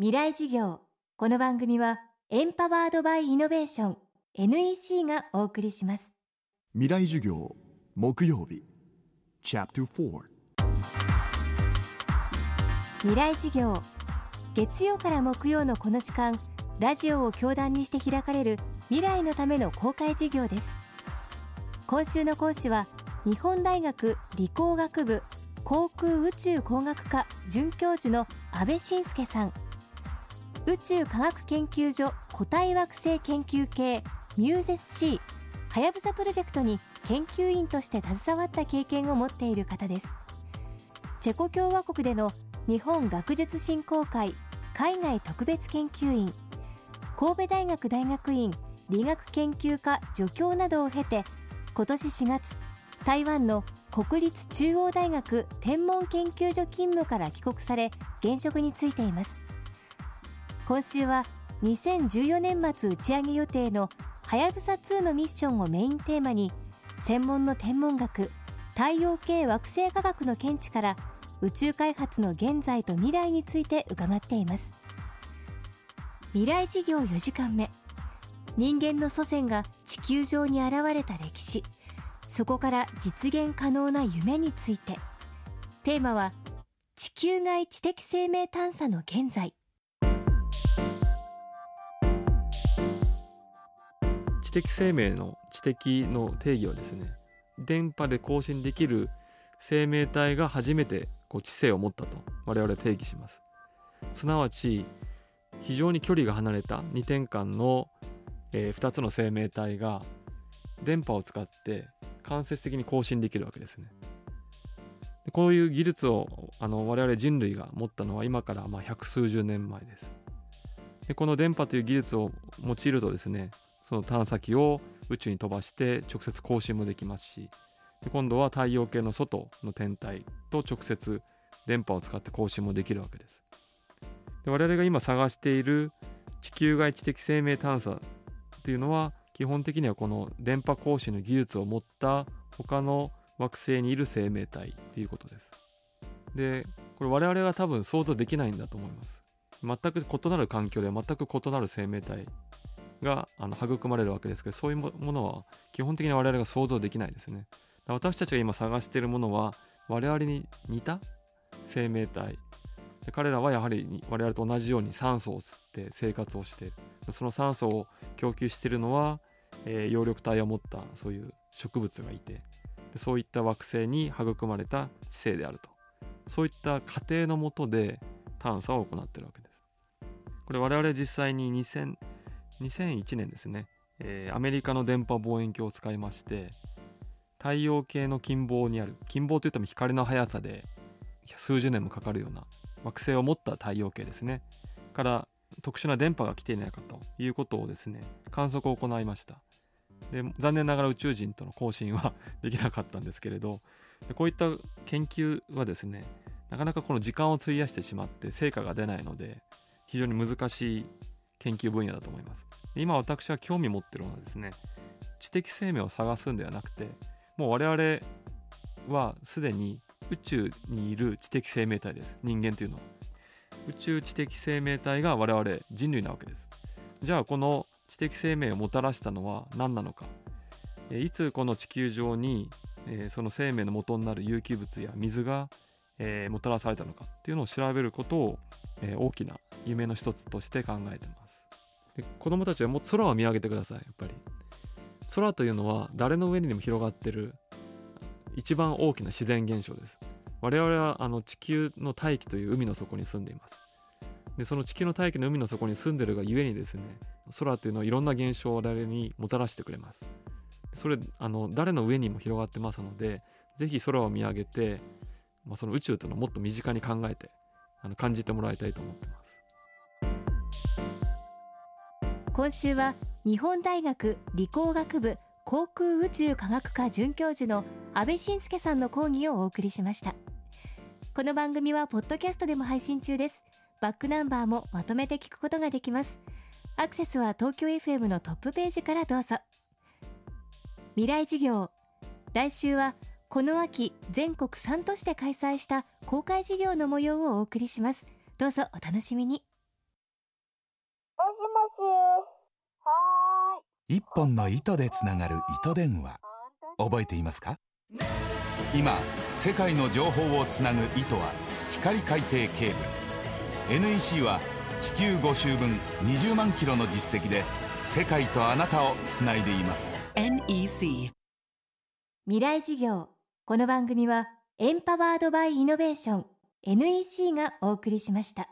未来授業。この番組はエンパワードバイイノベーション NEC がお送りします。未来授業木曜日。Chapter 4未来授業。月曜から木曜のこの時間ラジオを教壇にして開かれる未来のための公開授業です。今週の講師は日本大学理工学部航空宇宙工学科准教授の安倍晋介さん宇宙科学研究所固体惑星研究系ミューゼス C はやぶさプロジェクトに研究員として携わった経験を持っている方です。チェコ共和国での日本学術振興会海外特別研究員神戸大学大学院理学研究科助教などを経て今年4月台湾の国立中央大学天文研究所勤務から帰国され現職に就いています。今週は2014年末打ち上げ予定のはやぶさ2のミッションをメインテーマに専門の天文学太陽系惑星科学の見地から宇宙開発の現在と未来について伺っています。未来事業4時間目。人間の祖先が地球上に現れた歴史。そこから実現可能な夢について。テーマは地球外知的生命探査の現在。的生命の知的の定義はですね電波で更新できる生命体が初めてこう知性を持ったと我々は定義します。すなわち非常に距離が離れた2点間の、えー、2つの生命体が電波を使って間接的に更新できるわけですね。でこういう技術をあの我々人類が持ったのは今からまあ百数十年前です。でこの電波という技術を用いるとですねその探査機を宇宙に飛ばして直接更新もできますし今度は太陽系の外の天体と直接電波を使って更新もできるわけです。で我々が今探している地球外知的生命探査というのは基本的にはこの電波更新の技術を持った他の惑星にいる生命体ということです。でこれ我々が多分想像できないんだと思います。全く異なる環境で全く異なる生命体が育まれるわけですけどそういうものは基本的に我々が想像できないですね。私たちが今探しているものは我々に似た生命体。で彼らはやはり我々と同じように酸素を吸って生活をしているその酸素を供給しているのは、えー、葉緑体を持ったそういう植物がいてでそういった惑星に育まれた知性であると。そういった過程のもとで探査を行っているわけです。これ我々実際に2000 2001年ですね、えー、アメリカの電波望遠鏡を使いまして太陽系の近傍にある近傍といっても光の速さで数十年もかかるような惑星を持った太陽系ですね。から特殊な電波が来ていないかということをですね観測を行いました。で残念ながら宇宙人との交信は できなかったんですけれどこういった研究はですねなかなかこの時間を費やしてしまって成果が出ないので非常に難しい研究分野だと思います。今私は興味持ってるのはですね知的生命を探すんではなくてもう我々はすでに宇宙にいる知的生命体です。人間というのは。宇宙知的生命体が我々人類なわけです。じゃあこの知的生命をもたらしたのは何なのか。いつこの地球上にその生命の元になる有機物や水がもたらされたのかっていうのを調べることを大きな夢の一つとして考えてます。で子供たちはもう空を見上げてくださいやっぱり。空というのは誰の上にでも広がってる一番大きな自然現象です。我々はあの地球の大気という海の底に住んでいます。でその地球の大気の海の底に住んでるがゆえにですね空というのはいろんな現象を我々にもたらしてくれます。それあの誰の上にも広がってますのでぜひ空を見上げて、まあ、その宇宙というのをもっと身近に考えてあの感じてもらいたいと思ってます。今週は日本大学理工学部航空宇宙科学科准教授の安倍晋介さんの講義をお送りしました。この番組はポッドキャストでも配信中です。バックナンバーもまとめて聞くことができます。アクセスは東京 FM のトップページからどうぞ。未来授業来週はこの秋全国3都市で開催した公開授業の模様をお送りします。どうぞお楽しみに。一本の糸でつながる糸電話。覚えていますか？今世界の情報をつなぐ糸は光海底ケーブル。NEC は地球5周分20万キロの実績で世界とあなたをつないでいます。NEC 未来事業。この番組はエンパワードバイイノベーション。NEC がお送りしました。